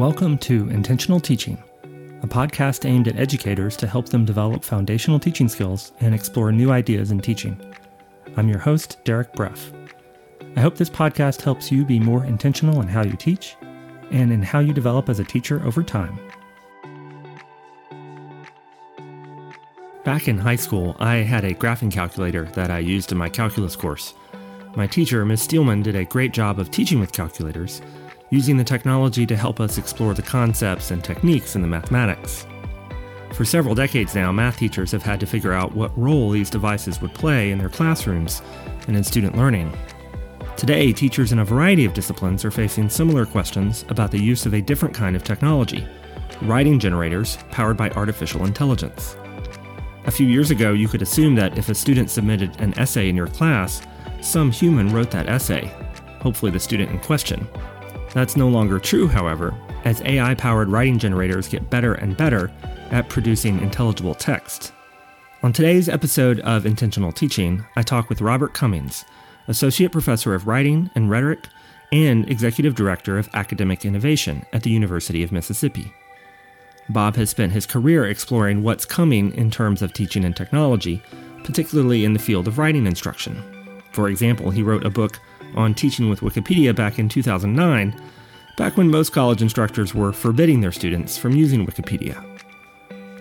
Welcome to Intentional Teaching, a podcast aimed at educators to help them develop foundational teaching skills and explore new ideas in teaching. I'm your host, Derek Bruff. I hope this podcast helps you be more intentional in how you teach and in how you develop as a teacher over time. Back in high school, I had a graphing calculator that I used in my calculus course. My teacher, Ms. Steelman, did a great job of teaching with calculators, using the technology to help us explore the concepts and techniques in the mathematics. For several decades now, math teachers have had to figure out what role these devices would play in their classrooms and in student learning. Today, teachers in a variety of disciplines are facing similar questions about the use of a different kind of technology writing generators powered by artificial intelligence. A few years ago, you could assume that if a student submitted an essay in your class, some human wrote that essay, hopefully the student in question. That's no longer true, however, as AI powered writing generators get better and better at producing intelligible text. On today's episode of Intentional Teaching, I talk with Robert Cummings, Associate Professor of Writing and Rhetoric and Executive Director of Academic Innovation at the University of Mississippi. Bob has spent his career exploring what's coming in terms of teaching and technology, particularly in the field of writing instruction. For example, he wrote a book on teaching with Wikipedia back in 2009, back when most college instructors were forbidding their students from using Wikipedia.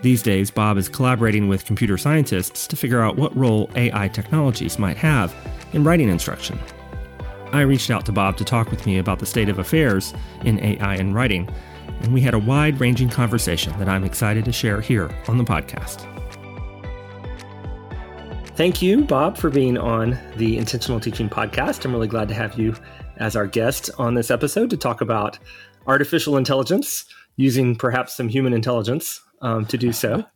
These days, Bob is collaborating with computer scientists to figure out what role AI technologies might have in writing instruction. I reached out to Bob to talk with me about the state of affairs in AI and writing, and we had a wide ranging conversation that I'm excited to share here on the podcast. Thank you, Bob, for being on the Intentional Teaching Podcast. I'm really glad to have you as our guest on this episode to talk about artificial intelligence using perhaps some human intelligence um, to do so.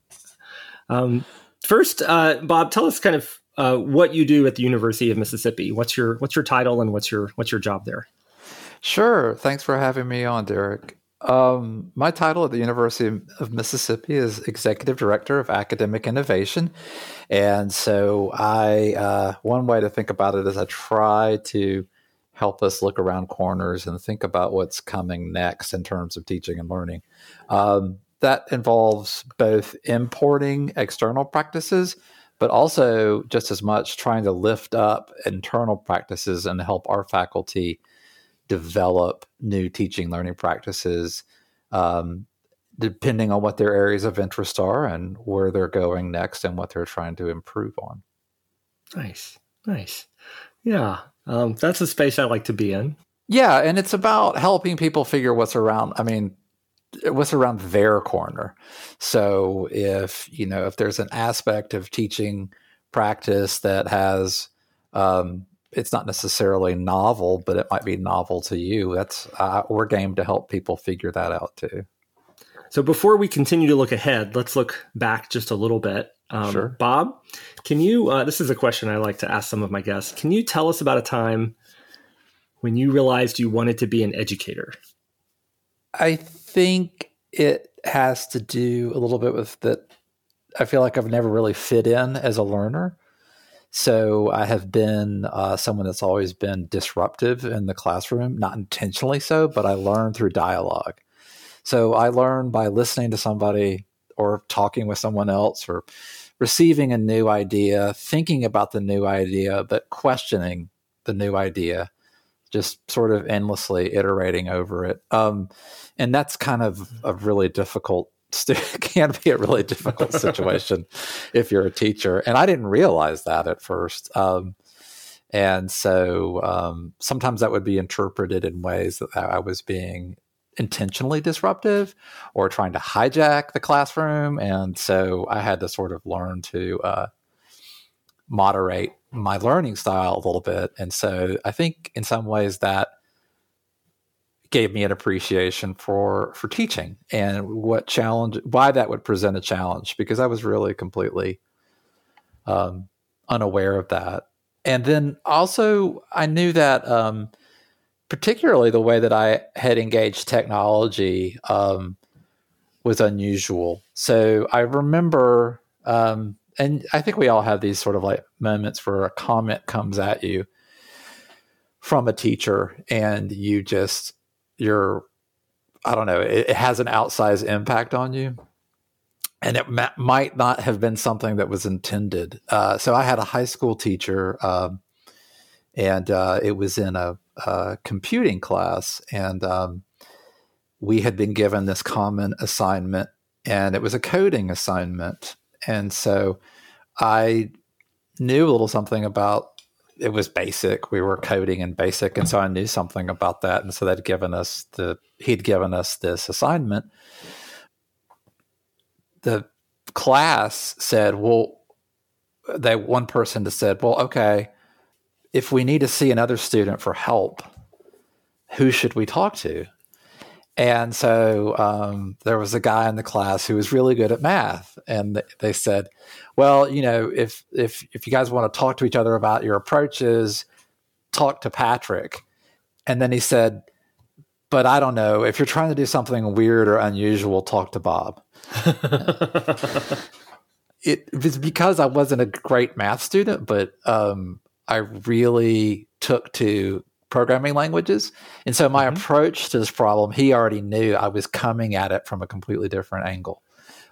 Um, first, uh, Bob, tell us kind of uh, what you do at the University of Mississippi. What's your what's your title and what's your what's your job there? Sure. Thanks for having me on, Derek. Um, my title at the University of Mississippi is Executive Director of Academic Innovation. And so, I, uh, one way to think about it is I try to help us look around corners and think about what's coming next in terms of teaching and learning. Um, that involves both importing external practices, but also just as much trying to lift up internal practices and help our faculty develop new teaching learning practices um, depending on what their areas of interest are and where they're going next and what they're trying to improve on. Nice, nice. Yeah, um, that's a space I like to be in. Yeah, and it's about helping people figure what's around. I mean, what's around their corner. So if you know if there's an aspect of teaching practice that has um, it's not necessarily novel, but it might be novel to you. That's uh, we're game to help people figure that out too. So before we continue to look ahead, let's look back just a little bit. Um, sure. Bob, can you? Uh, this is a question I like to ask some of my guests. Can you tell us about a time when you realized you wanted to be an educator? I think it has to do a little bit with that. I feel like I've never really fit in as a learner. So I have been uh, someone that's always been disruptive in the classroom, not intentionally so, but I learn through dialogue. So I learn by listening to somebody or talking with someone else or receiving a new idea, thinking about the new idea, but questioning the new idea, just sort of endlessly iterating over it. Um, and that's kind of a really difficult can be a really difficult situation if you're a teacher. And I didn't realize that at first. Um, and so um, sometimes that would be interpreted in ways that I was being intentionally disruptive or trying to hijack the classroom. And so I had to sort of learn to uh, moderate my learning style a little bit. And so I think in some ways that gave me an appreciation for for teaching and what challenge why that would present a challenge because I was really completely um, unaware of that. And then also I knew that um, particularly the way that I had engaged technology um, was unusual. So I remember, um, and I think we all have these sort of like moments where a comment comes at you from a teacher and you just you're I don't know, it, it has an outsized impact on you. And it ma- might not have been something that was intended. Uh, so I had a high school teacher, um, and uh, it was in a, a computing class, and um, we had been given this common assignment, and it was a coding assignment. And so I knew a little something about it was basic. We were coding in basic, and so I knew something about that. And so they'd given us the he'd given us this assignment. The class said, "Well," they one person just said, "Well, okay, if we need to see another student for help, who should we talk to?" And so um, there was a guy in the class who was really good at math, and they said, "Well, you know, if if if you guys want to talk to each other about your approaches, talk to Patrick." And then he said, "But I don't know if you're trying to do something weird or unusual, talk to Bob." it was because I wasn't a great math student, but um, I really took to programming languages. And so my mm-hmm. approach to this problem, he already knew I was coming at it from a completely different angle.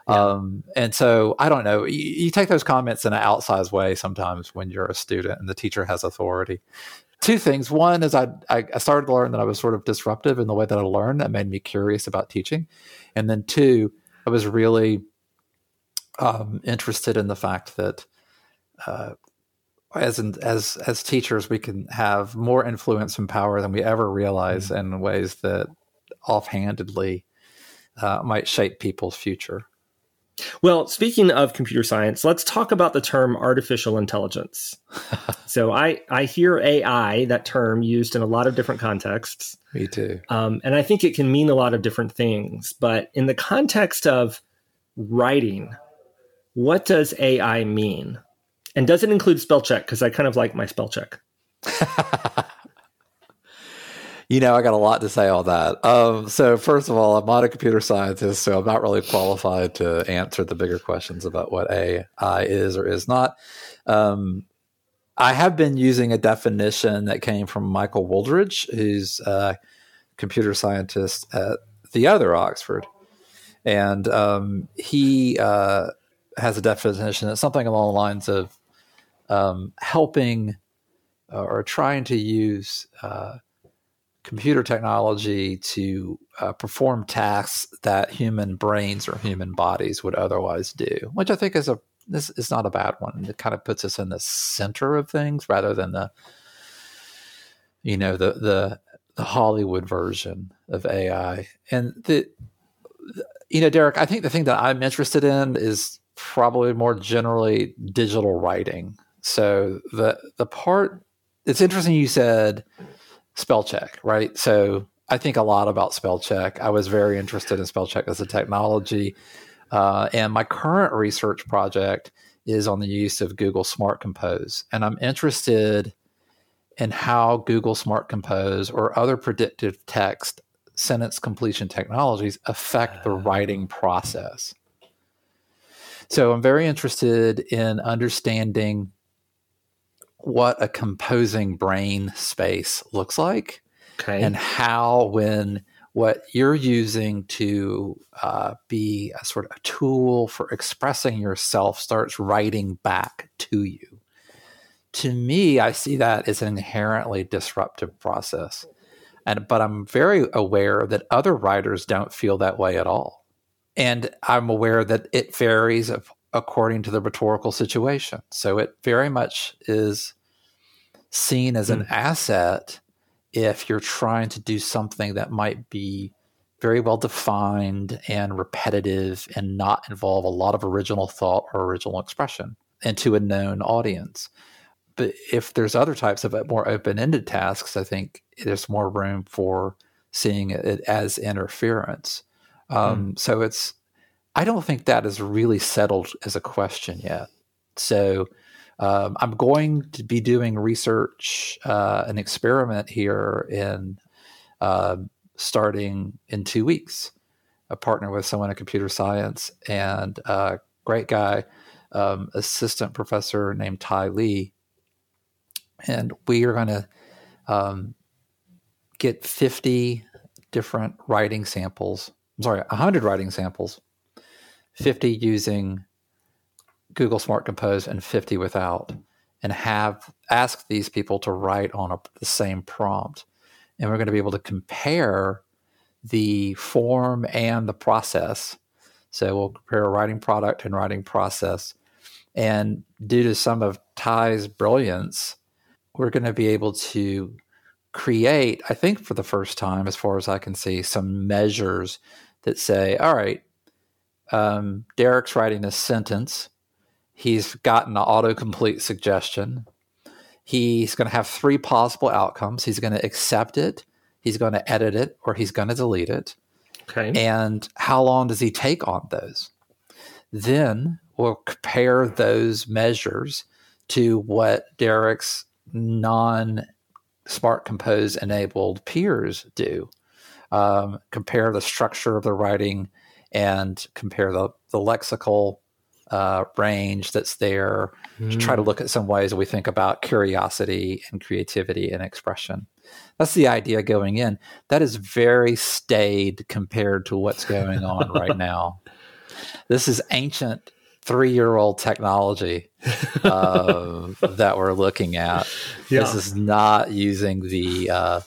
Yeah. Um, and so I don't know, you, you, take those comments in an outsized way sometimes when you're a student and the teacher has authority. Two things. One is I, I, started to learn that I was sort of disruptive in the way that I learned. That made me curious about teaching. And then two, I was really um, interested in the fact that uh, as in, as as teachers, we can have more influence and power than we ever realize mm-hmm. in ways that offhandedly uh, might shape people's future. Well, speaking of computer science, let's talk about the term artificial intelligence. so I I hear AI that term used in a lot of different contexts. Me too. Um, and I think it can mean a lot of different things. But in the context of writing, what does AI mean? And does it include spell check? Because I kind of like my spell check. you know, I got a lot to say on that. Um, so, first of all, I'm not a computer scientist, so I'm not really qualified to answer the bigger questions about what AI is or is not. Um, I have been using a definition that came from Michael Wooldridge, who's a computer scientist at the other Oxford. And um, he uh, has a definition that's something along the lines of um, helping uh, or trying to use uh, computer technology to uh, perform tasks that human brains or human bodies would otherwise do, which I think is a this is not a bad one. It kind of puts us in the center of things rather than the you know the the the Hollywood version of AI. And the you know, Derek, I think the thing that I'm interested in is probably more generally digital writing. So the the part it's interesting you said spell check, right? So I think a lot about spell check. I was very interested in spell check as a technology. Uh, and my current research project is on the use of Google Smart Compose. And I'm interested in how Google Smart Compose or other predictive text sentence completion technologies affect the writing process. So I'm very interested in understanding what a composing brain space looks like okay. and how when what you're using to uh, be a sort of a tool for expressing yourself starts writing back to you. To me, I see that as an inherently disruptive process. And but I'm very aware that other writers don't feel that way at all. And I'm aware that it varies according to the rhetorical situation. So it very much is seen as an mm. asset if you're trying to do something that might be very well defined and repetitive and not involve a lot of original thought or original expression and to a known audience. But if there's other types of more open ended tasks, I think there's more room for seeing it as interference. Um, mm. So it's I don't think that is really settled as a question yet. So um, I'm going to be doing research, uh, an experiment here in uh, starting in two weeks. A partner with someone in computer science and a great guy, um, assistant professor named Ty Lee. And we are going to um, get 50 different writing samples. I'm sorry, 100 writing samples, 50 using Google Smart Compose and 50 without, and have ask these people to write on a, the same prompt. And we're going to be able to compare the form and the process. So we'll compare a writing product and writing process. And due to some of Ty's brilliance, we're going to be able to create, I think for the first time, as far as I can see, some measures that say, all right, um, Derek's writing this sentence. He's gotten an autocomplete suggestion. He's going to have three possible outcomes. He's going to accept it, he's going to edit it, or he's going to delete it. Okay. And how long does he take on those? Then we'll compare those measures to what Derek's non Smart Compose enabled peers do. Um, compare the structure of the writing and compare the, the lexical uh, range that's there mm. to try to hmm. look at some ways we think about curiosity and creativity and expression. That's the idea going in. That is very staid compared to what's going on right now. This is ancient three year old technology uh, that we're looking at. Yeah. This is not using the uh,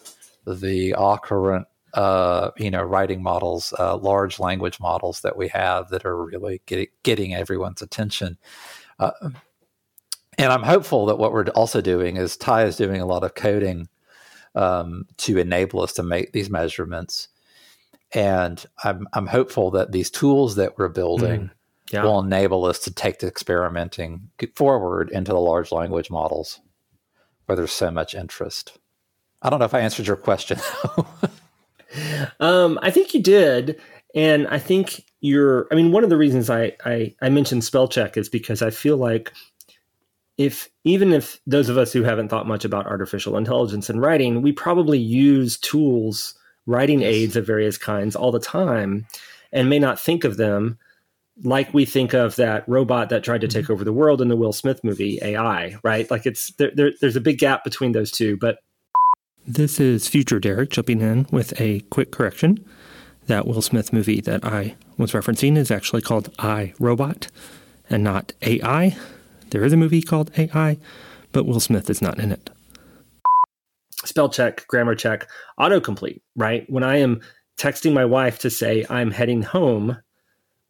the current uh, you know writing models, uh, large language models that we have that are really getting getting everyone's attention. Uh, and I'm hopeful that what we're also doing is Ty is doing a lot of coding um, to enable us to make these measurements. And I'm I'm hopeful that these tools that we're building. Mm yeah. will enable us to take the experimenting forward into the large language models where there's so much interest. I don't know if I answered your question. um, I think you did. And I think you're, I mean, one of the reasons I, I, I mentioned spell check is because I feel like if even if those of us who haven't thought much about artificial intelligence and writing, we probably use tools, writing aids of various kinds all the time and may not think of them like we think of that robot that tried to take mm-hmm. over the world in the Will Smith movie AI, right? Like it's there, there, there's a big gap between those two. But this is future Derek jumping in with a quick correction. That Will Smith movie that I was referencing is actually called I Robot and not AI. There is a movie called AI, but Will Smith is not in it. Spell check, grammar check, autocomplete, right? When I am texting my wife to say I'm heading home,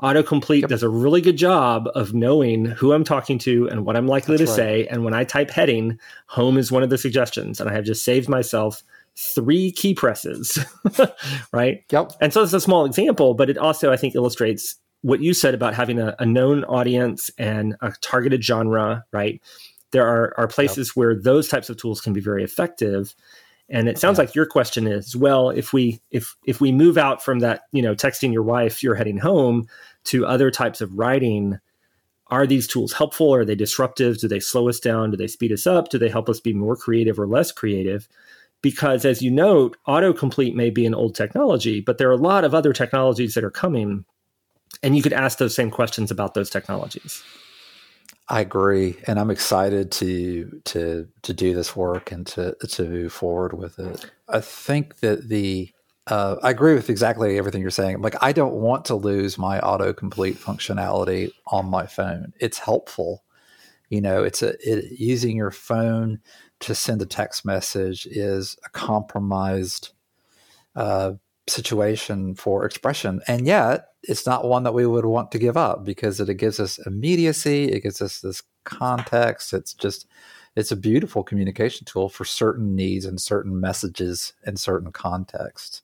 autocomplete yep. does a really good job of knowing who I'm talking to and what I'm likely That's to right. say. And when I type heading, home is one of the suggestions. And I have just saved myself three key presses, right? Yep. And so it's a small example, but it also, I think, illustrates what you said about having a, a known audience and a targeted genre, right? There are, are places yep. where those types of tools can be very effective. And it sounds yeah. like your question is, well, if we if if we move out from that, you know, texting your wife you're heading home to other types of writing, are these tools helpful? Are they disruptive? Do they slow us down? Do they speed us up? Do they help us be more creative or less creative? Because as you note, autocomplete may be an old technology, but there are a lot of other technologies that are coming. And you could ask those same questions about those technologies. I agree, and I'm excited to to to do this work and to to move forward with it. I think that the uh, I agree with exactly everything you're saying. Like, I don't want to lose my autocomplete functionality on my phone. It's helpful, you know. It's a it, using your phone to send a text message is a compromised uh, situation for expression, and yet it's not one that we would want to give up because it, it gives us immediacy. It gives us this context. It's just it's a beautiful communication tool for certain needs and certain messages in certain contexts.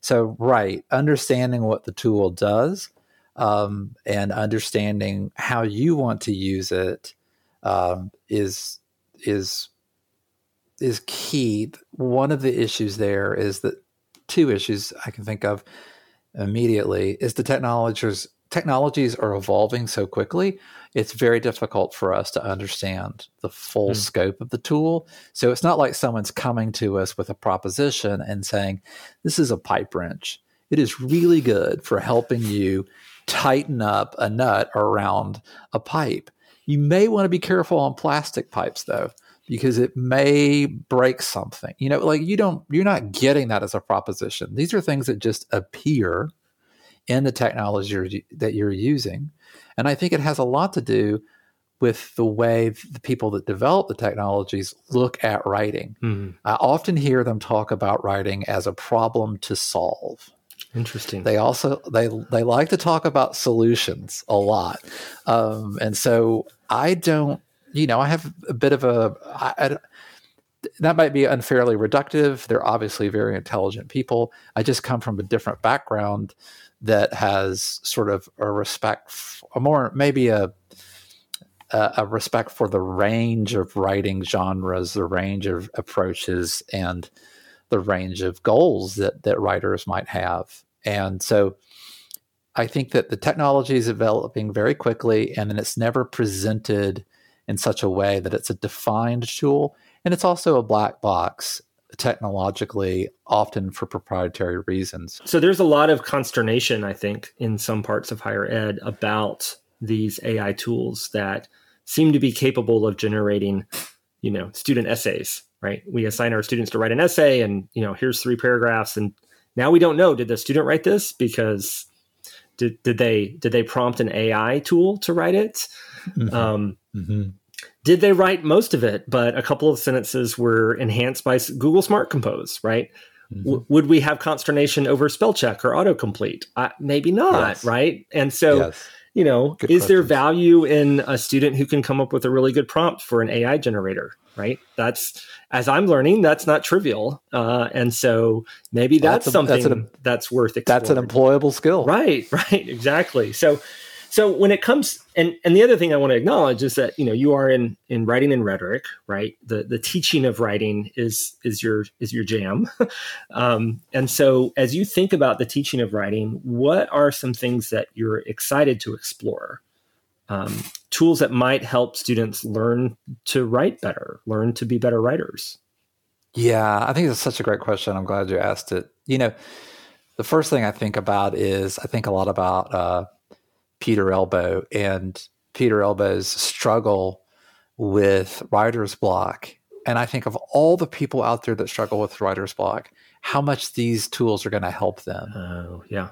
So, right, understanding what the tool does um, and understanding how you want to use it um, is is is key. One of the issues there is that two issues I can think of immediately is the technologies technologies are evolving so quickly it's very difficult for us to understand the full mm. scope of the tool. So it's not like someone's coming to us with a proposition and saying this is a pipe wrench. It is really good for helping you tighten up a nut around a pipe. You may want to be careful on plastic pipes though because it may break something. You know, like you don't, you're not getting that as a proposition. These are things that just appear in the technology you're, that you're using. And I think it has a lot to do with the way the people that develop the technologies look at writing. Mm-hmm. I often hear them talk about writing as a problem to solve. Interesting. They also they they like to talk about solutions a lot, um, and so I don't. You know, I have a bit of a. I, I, that might be unfairly reductive. They're obviously very intelligent people. I just come from a different background that has sort of a respect, a more maybe a a respect for the range of writing genres, the range of approaches, and the range of goals that that writers might have. And so, I think that the technology is developing very quickly, and then it's never presented in such a way that it's a defined tool, and it's also a black box technologically, often for proprietary reasons. So there's a lot of consternation, I think, in some parts of higher ed about these AI tools that seem to be capable of generating, you know, student essays, right? We assign our students to write an essay and, you know, here's three paragraphs and now we don't know did the student write this because did, did they did they prompt an AI tool to write it? Mm-hmm. Um, mm-hmm. Did they write most of it, but a couple of sentences were enhanced by Google Smart Compose, right? Mm-hmm. W- would we have consternation over spell check or autocomplete? Uh, maybe not, yes. right? And so yes you know, good is questions. there value in a student who can come up with a really good prompt for an AI generator? Right. That's as I'm learning, that's not trivial, uh, and so maybe that's, that's a, something that's, an, that's worth. Exploring. That's an employable skill. Right. Right. Exactly. So so when it comes and and the other thing I want to acknowledge is that you know you are in in writing and rhetoric, right? The the teaching of writing is is your is your jam, um, and so as you think about the teaching of writing, what are some things that you're excited to explore? Um, tools that might help students learn to write better, learn to be better writers. Yeah, I think that's such a great question. I'm glad you asked it. You know, the first thing I think about is I think a lot about uh, Peter Elbow and Peter Elbow's struggle with writer's block. And I think of all the people out there that struggle with writer's block, how much these tools are going to help them. Oh, yeah.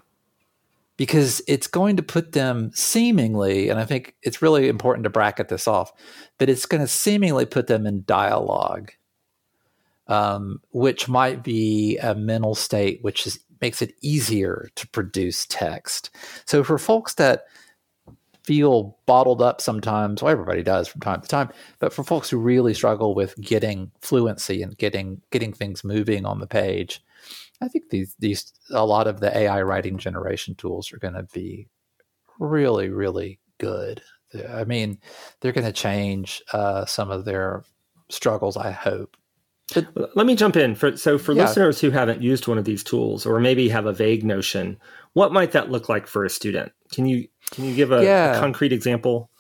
Because it's going to put them seemingly, and I think it's really important to bracket this off, but it's going to seemingly put them in dialogue, um, which might be a mental state which is, makes it easier to produce text. So for folks that feel bottled up sometimes. Well, everybody does from time to time. But for folks who really struggle with getting fluency and getting getting things moving on the page, I think these these a lot of the AI writing generation tools are going to be really really good. I mean, they're going to change uh, some of their struggles. I hope. But, Let me jump in. For, so, for yeah. listeners who haven't used one of these tools, or maybe have a vague notion, what might that look like for a student? Can you can you give a, yeah. a concrete example?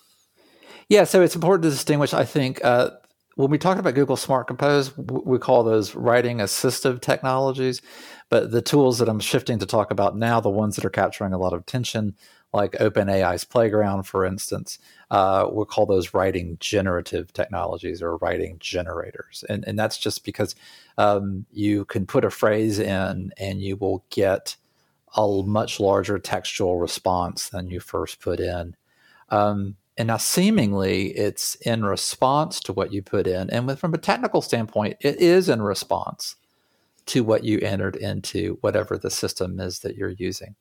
Yeah, so it's important to distinguish. I think uh, when we talk about Google Smart Compose, we call those writing assistive technologies. But the tools that I'm shifting to talk about now, the ones that are capturing a lot of attention, like OpenAI's Playground, for instance, uh, we'll call those writing generative technologies or writing generators. And, and that's just because um, you can put a phrase in and you will get a much larger textual response than you first put in. Um, and now, seemingly, it's in response to what you put in. And with, from a technical standpoint, it is in response to what you entered into whatever the system is that you're using.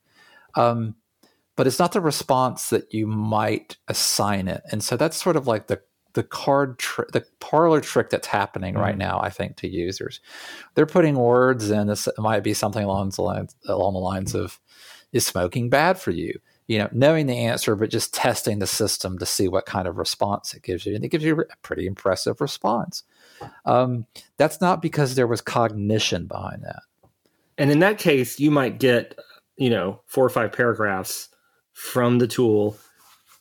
Um, but it's not the response that you might assign it. And so that's sort of like the the card tr- the parlor trick that's happening right now i think to users. They're putting words in this it might be something along the lines along the lines of is smoking bad for you? You know knowing the answer but just testing the system to see what kind of response it gives you. And it gives you a pretty impressive response. Um, that's not because there was cognition behind that. And in that case you might get you know four or five paragraphs from the tool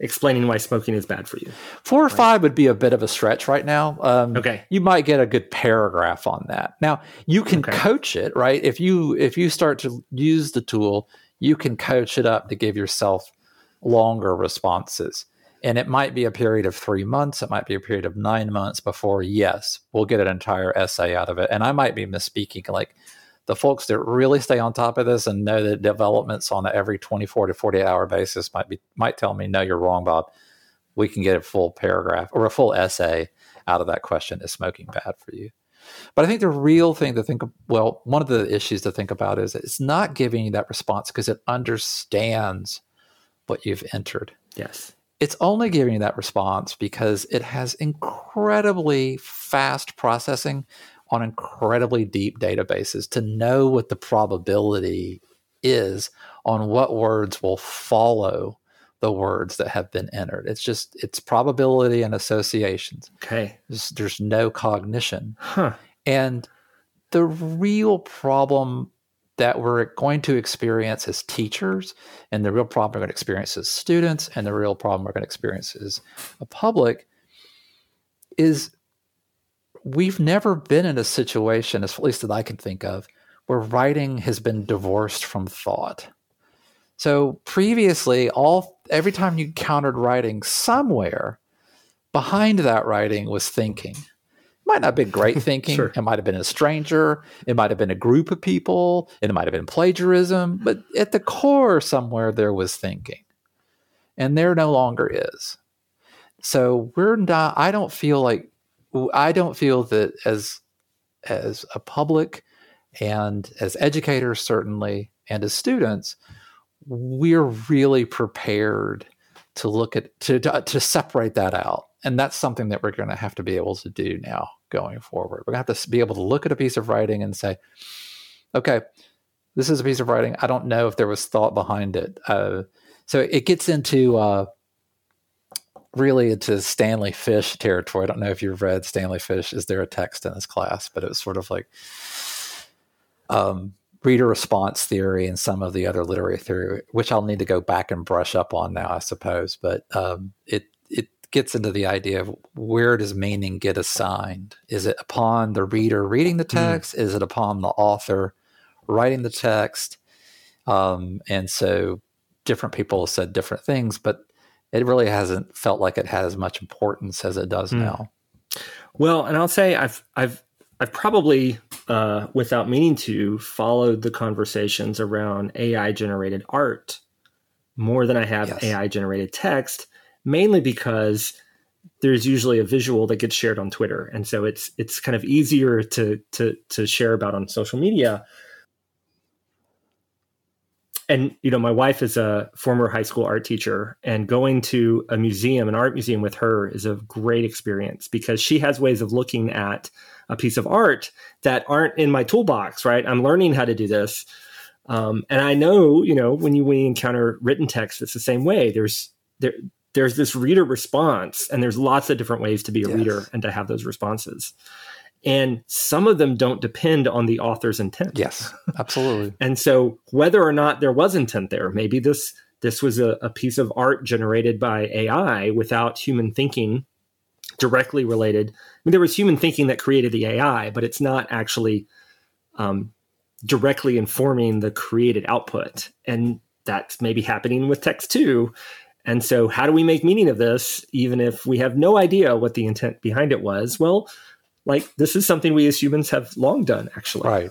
explaining why smoking is bad for you. Four or right? five would be a bit of a stretch right now. Um, okay, you might get a good paragraph on that. Now you can okay. coach it, right? If you if you start to use the tool, you can coach it up to give yourself longer responses. And it might be a period of three months, it might be a period of nine months before, yes, we'll get an entire essay out of it. And I might be misspeaking. Like the folks that really stay on top of this and know that developments on every 24 to 48 hour basis might be might tell me, no, you're wrong, Bob. We can get a full paragraph or a full essay out of that question. Is smoking bad for you? But I think the real thing to think of, well, one of the issues to think about is it's not giving you that response because it understands what you've entered. Yes. It's only giving you that response because it has incredibly fast processing on incredibly deep databases to know what the probability is on what words will follow the words that have been entered. It's just it's probability and associations. Okay. There's, there's no cognition. Huh. And the real problem that we're going to experience as teachers, and the real problem we're going to experience as students, and the real problem we're going to experience as a public is we've never been in a situation, at least that I can think of, where writing has been divorced from thought. So previously, all every time you encountered writing somewhere, behind that writing was thinking. It might not have been great thinking. sure. It might have been a stranger. It might have been a group of people. It might have been plagiarism. But at the core, somewhere there was thinking, and there no longer is. So we're not. I don't feel like I don't feel that as as a public and as educators certainly and as students we're really prepared to look at to, to, to separate that out. And that's something that we're going to have to be able to do now going forward. We're going to have to be able to look at a piece of writing and say okay this is a piece of writing. I don't know if there was thought behind it. Uh, so it gets into uh, really into stanley fish territory i don't know if you've read stanley fish is there a text in this class but it was sort of like um, reader response theory and some of the other literary theory, which I'll need to go back and brush up on now, I suppose. But um, it it gets into the idea of where does meaning get assigned? Is it upon the reader reading the hmm. text? Mm. Is it upon the author writing the text? Um, and so different people said different things, but it really hasn't felt like it has much importance as it does mm. now. Well, and I'll say I've I've I've probably, uh, without meaning to, followed the conversations around AI generated art more than I have yes. AI generated text, mainly because there's usually a visual that gets shared on Twitter, and so it's it's kind of easier to to to share about on social media and you know my wife is a former high school art teacher and going to a museum an art museum with her is a great experience because she has ways of looking at a piece of art that aren't in my toolbox right? I'm learning how to do this. Um, and i know you know when you when you encounter written text it's the same way. There's there there's this reader response and there's lots of different ways to be a yes. reader and to have those responses and some of them don't depend on the author's intent. Yes, absolutely. and so whether or not there was intent there, maybe this this was a, a, piece of art generated by AI without human thinking directly related. I mean, there was human thinking that created the AI, but it's not actually um, directly informing the created output. And that's maybe happening with text too. And so, how do we make meaning of this, even if we have no idea what the intent behind it was? Well, like this is something we as humans have long done, actually. Right.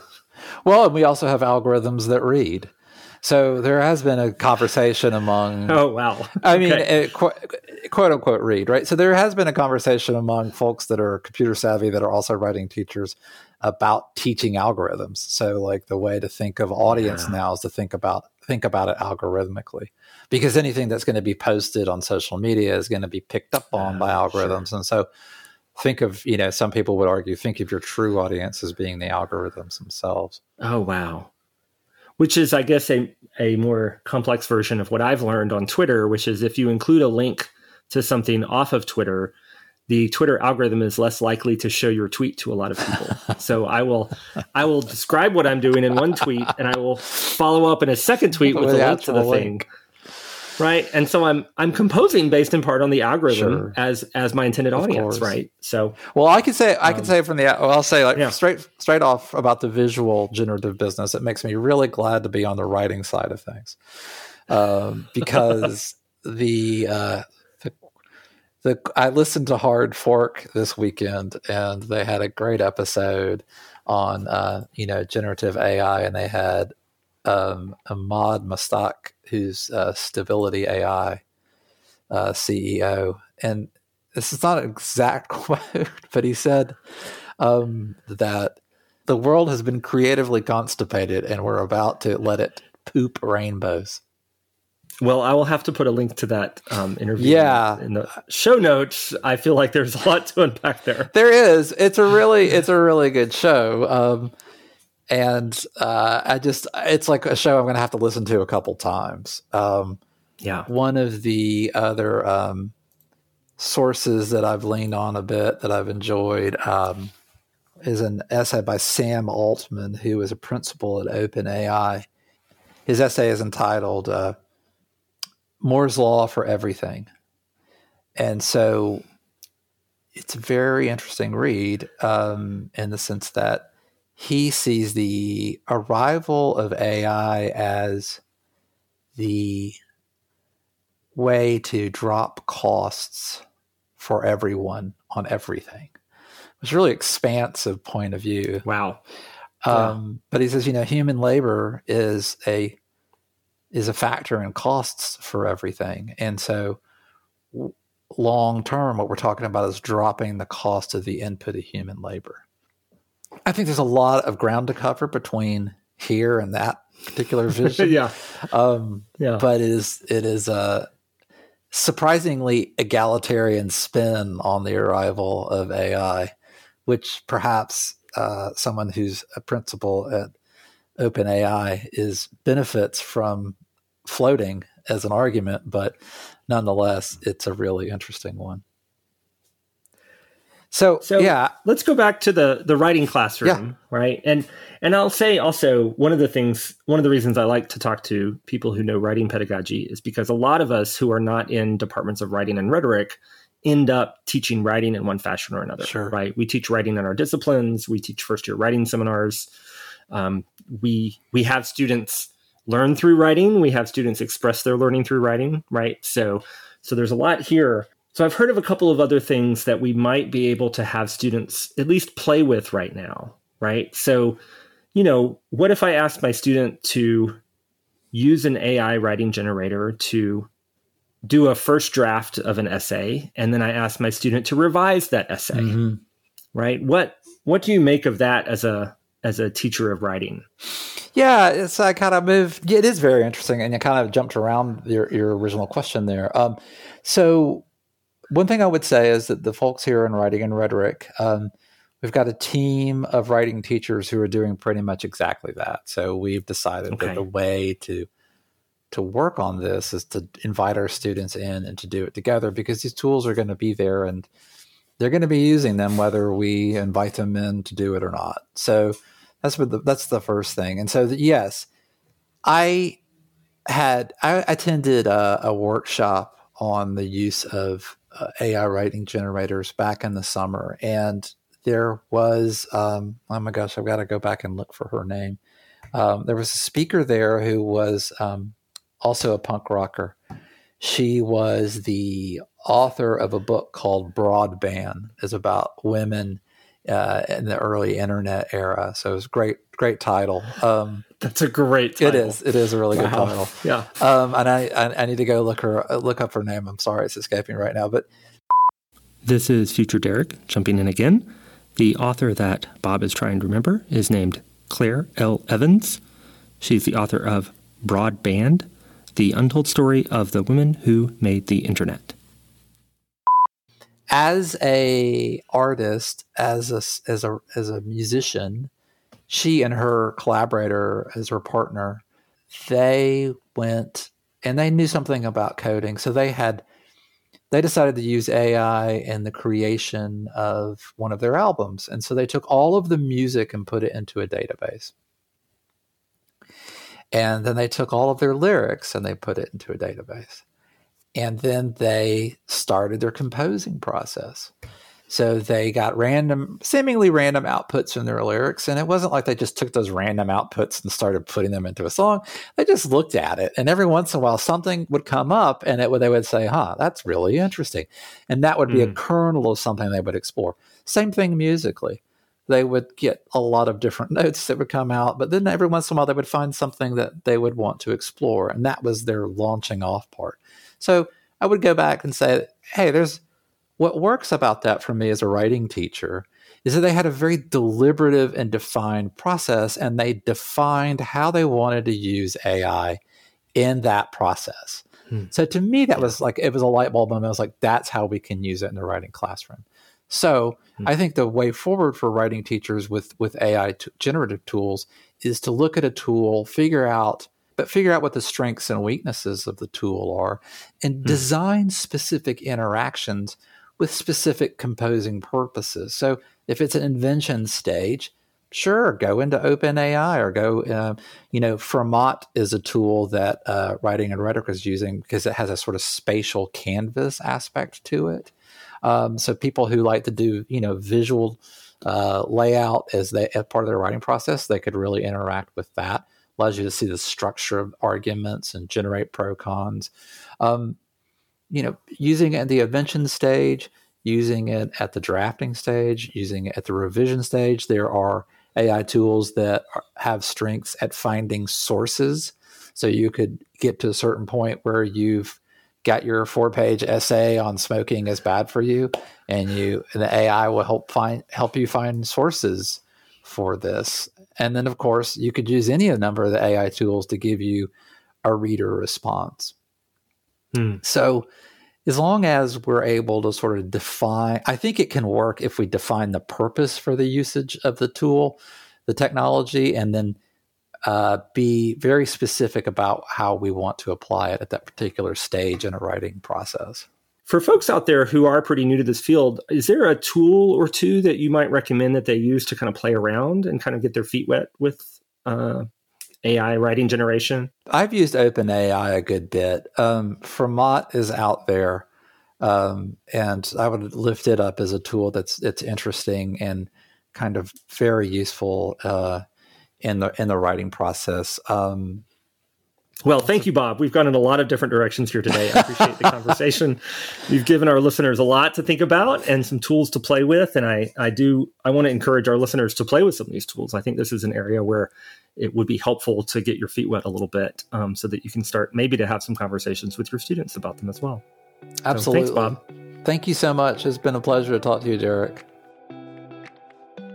Well, and we also have algorithms that read. So there has been a conversation among. Oh wow! I mean, okay. it, quote, quote unquote read right. So there has been a conversation among folks that are computer savvy that are also writing teachers about teaching algorithms. So like the way to think of audience yeah. now is to think about think about it algorithmically, because anything that's going to be posted on social media is going to be picked up on by algorithms, sure. and so think of you know some people would argue think of your true audience as being the algorithms themselves. Oh wow. Which is i guess a, a more complex version of what i've learned on twitter which is if you include a link to something off of twitter the twitter algorithm is less likely to show your tweet to a lot of people. So i will i will describe what i'm doing in one tweet and i will follow up in a second tweet with, with a link to the link. thing right and so i'm i'm composing based in part on the algorithm sure. as as my intended audience right so well i can say i can um, say from the well, i'll say like yeah. straight straight off about the visual generative business it makes me really glad to be on the writing side of things um, because the uh, the the I listened to Hard Fork this weekend, and they had a great episode on uh, you know generative AI, and they had um, Emad Mostaque, who's uh, Stability AI uh, CEO, and this is not an exact quote, but he said um, that the world has been creatively constipated, and we're about to let it poop rainbows. Well, I will have to put a link to that um, interview. Yeah. in the show notes. I feel like there's a lot to unpack there. There is. It's a really, it's a really good show. Um, and uh, I just, it's like a show I'm going to have to listen to a couple times. Um, Yeah. one of the other um, sources that I've leaned on a bit that I've enjoyed um, is an essay by Sam Altman, who is a principal at OpenAI. His essay is entitled uh, Moore's Law for Everything. And so it's a very interesting read um, in the sense that he sees the arrival of AI as the way to drop costs for everyone on everything. It's a really expansive point of view. Wow. Um, But he says, you know, human labor is a is a factor in costs for everything, and so long term, what we're talking about is dropping the cost of the input of human labor. I think there's a lot of ground to cover between here and that particular vision. yeah. Um, Yeah. but it is it is a surprisingly egalitarian spin on the arrival of AI, which perhaps uh, someone who's a principal at OpenAI is benefits from floating as an argument, but nonetheless, it's a really interesting one. So, So yeah, let's go back to the the writing classroom, right? And and I'll say also one of the things, one of the reasons I like to talk to people who know writing pedagogy is because a lot of us who are not in departments of writing and rhetoric end up teaching writing in one fashion or another, Sure. right? We teach writing in our disciplines. We teach first year writing seminars. Um, we we have students learn through writing. We have students express their learning through writing, right? So so there's a lot here. So I've heard of a couple of other things that we might be able to have students at least play with right now, right? So, you know, what if I asked my student to use an AI writing generator to do a first draft of an essay and then I asked my student to revise that essay, Mhm. right? What what do you make of that as a as a teacher of writing? Yeah, it's I kind of moved. Yeah, it is very interesting, and you kind of jumped around your your original question there. Um, so one thing I would say is that the folks here in writing and rhetoric, um, we've got a team of writing teachers who are doing pretty much exactly that. So we've decided Okay. that the way to to work on this is to invite our students in and to do it together because these tools are going to be there and they're going to be using them whether we invite them in to do it or not. So that's what the, that's the first thing. And so yes, I had I attended a, a workshop on the use of uh, AI writing generators back in the summer, and there was um, oh my gosh, I've got to go back and look for her name. Um, there was a speaker there who was um, also a punk rocker. She was the author of a book called Broadband. is about women uh, in the early internet era. So it was great, great title. Um, That's a great it title. is, it is a really good title. Yeah. Um, and I, I, I need to go look her, look up her name. I'm sorry, it's escaping right now. But This is Future Derek jumping in again. The author that Bob is trying to remember is named Claire L. Evans. She's the author of Broadband, the untold story of the women who made the internet. as a artist, as a as a as a musician, she and her collaborator as her partner, they went and they knew something about coding, so they had they decided to use AI in the creation of one of their albums, and so they took all of the music and put it into a database. And then they took all of their lyrics and they put it into a database and then they started their composing process. So they got random, seemingly random outputs from their lyrics. And it wasn't like they just took those random outputs and started putting them into a song. They just looked at it. And every once in a while, something would come up and it would, they would say, huh, that's really interesting. And that would be mm. a hmm. kernel of something they would explore. Same thing musically. They would get a lot of different notes that would come out, but then every once in a while they would find something that they would want to explore. And that was their launching off part. So I would go back and say, hey, there's, what works about that for me as a writing teacher is that they had a very deliberative and defined process and they defined how they wanted to use AI in that process. Hmm. So to me, that was like, it was a light bulb moment. I was like, that's how we can use it in the writing classroom. So hmm. I think the way forward for writing teachers with, with AI t- generative tools is to look at a tool, figure out, but figure out what the strengths and weaknesses of the tool are and hmm. design specific interactions with specific composing purposes. So if it's an invention stage, sure, go into OpenAI or go, uh, you know, Fermat is a tool that uh, Writing and Rhetoric is using because it has a sort of spatial canvas aspect to it. Um, so people who like to do, you know, visual uh, layout as they as part of their writing process, they could really interact with that. Allows you to see the structure of arguments and generate pro cons. Um, you know, using it at the invention stage, using it at the drafting stage, using it at the revision stage. There are AI tools that are, have strengths at finding sources. So you could get to a certain point where you've got your four page essay on smoking is bad for you, and you and the AI will help find help you find sources for this. And then of course you could use any number of the AI tools to give you a reader response. Hmm. So as long as we're able to sort of define, I think it can work if we define the purpose for the usage of the tool, the technology, and then uh, be very specific about how we want to apply it at that particular stage in a writing process. For folks out there who are pretty new to this field, is there a tool or two that you might recommend that they use to kind of play around and kind of get their feet wet with uh, AI writing generation? I've used OpenAI a good bit. Um, Fermat is out there, um, and I would lift it up as a tool that's it's interesting and kind of very useful uh, in the in the writing process. Um, well, thank you, Bob. We've gone in a lot of different directions here today. I appreciate the conversation. You've given our listeners a lot to think about and some tools to play with. And I, I do, I want to encourage our listeners to play with some of these tools. I think this is an area where it would be helpful to get your feet wet a little bit um, so that you can start maybe to have some conversations with your students about them as well. Absolutely. So thanks, Bob. Thank you so much. It's been a pleasure to talk to you, Derek.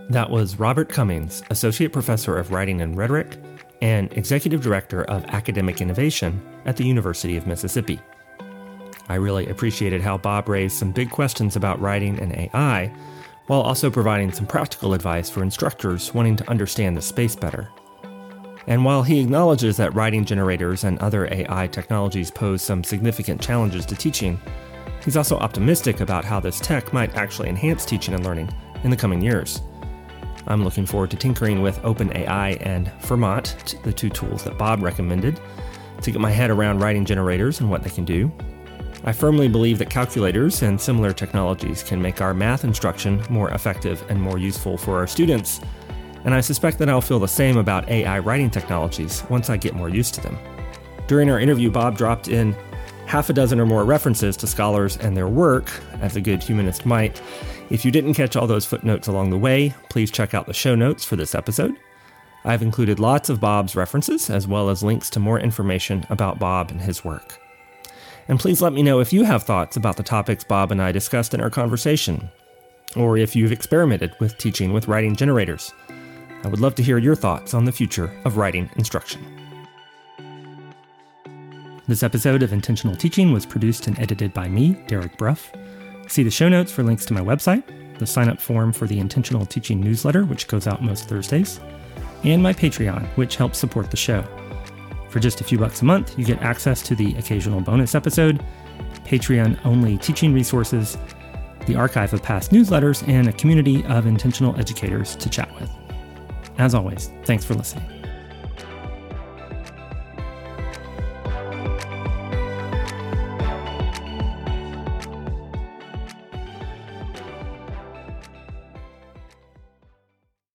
That was Robert Cummings, Associate Professor of Writing and Rhetoric and Executive Director of Academic Innovation at the University of Mississippi. I really appreciated how Bob raised some big questions about writing and AI, while also providing some practical advice for instructors wanting to understand the space better. And while he acknowledges that writing generators and other AI technologies pose some significant challenges to teaching, he's also optimistic about how this tech might actually enhance teaching and learning in the coming years. I'm looking forward to tinkering with OpenAI and Fermat, the two tools that Bob recommended, to get my head around writing generators and what they can do. I firmly believe that calculators and similar technologies can make our math instruction more effective and more useful for our students, and I suspect that I'll feel the same about AI writing technologies once I get more used to them. During our interview, Bob dropped in half a dozen or more references to scholars and their work, as a good humanist might, if you didn't catch all those footnotes along the way, please check out the show notes for this episode. I've included lots of Bob's references, as well as links to more information about Bob and his work. And please let me know if you have thoughts about the topics Bob and I discussed in our conversation, or if you've experimented with teaching with writing generators. I would love to hear your thoughts on the future of writing instruction. This episode of Intentional Teaching was produced and edited by me, Derek Bruff. See the show notes for links to my website, the sign up form for the Intentional Teaching newsletter, which goes out most Thursdays, and my Patreon, which helps support the show. For just a few bucks a month, you get access to the occasional bonus episode, Patreon only teaching resources, the archive of past newsletters, and a community of intentional educators to chat with. As always, thanks for listening.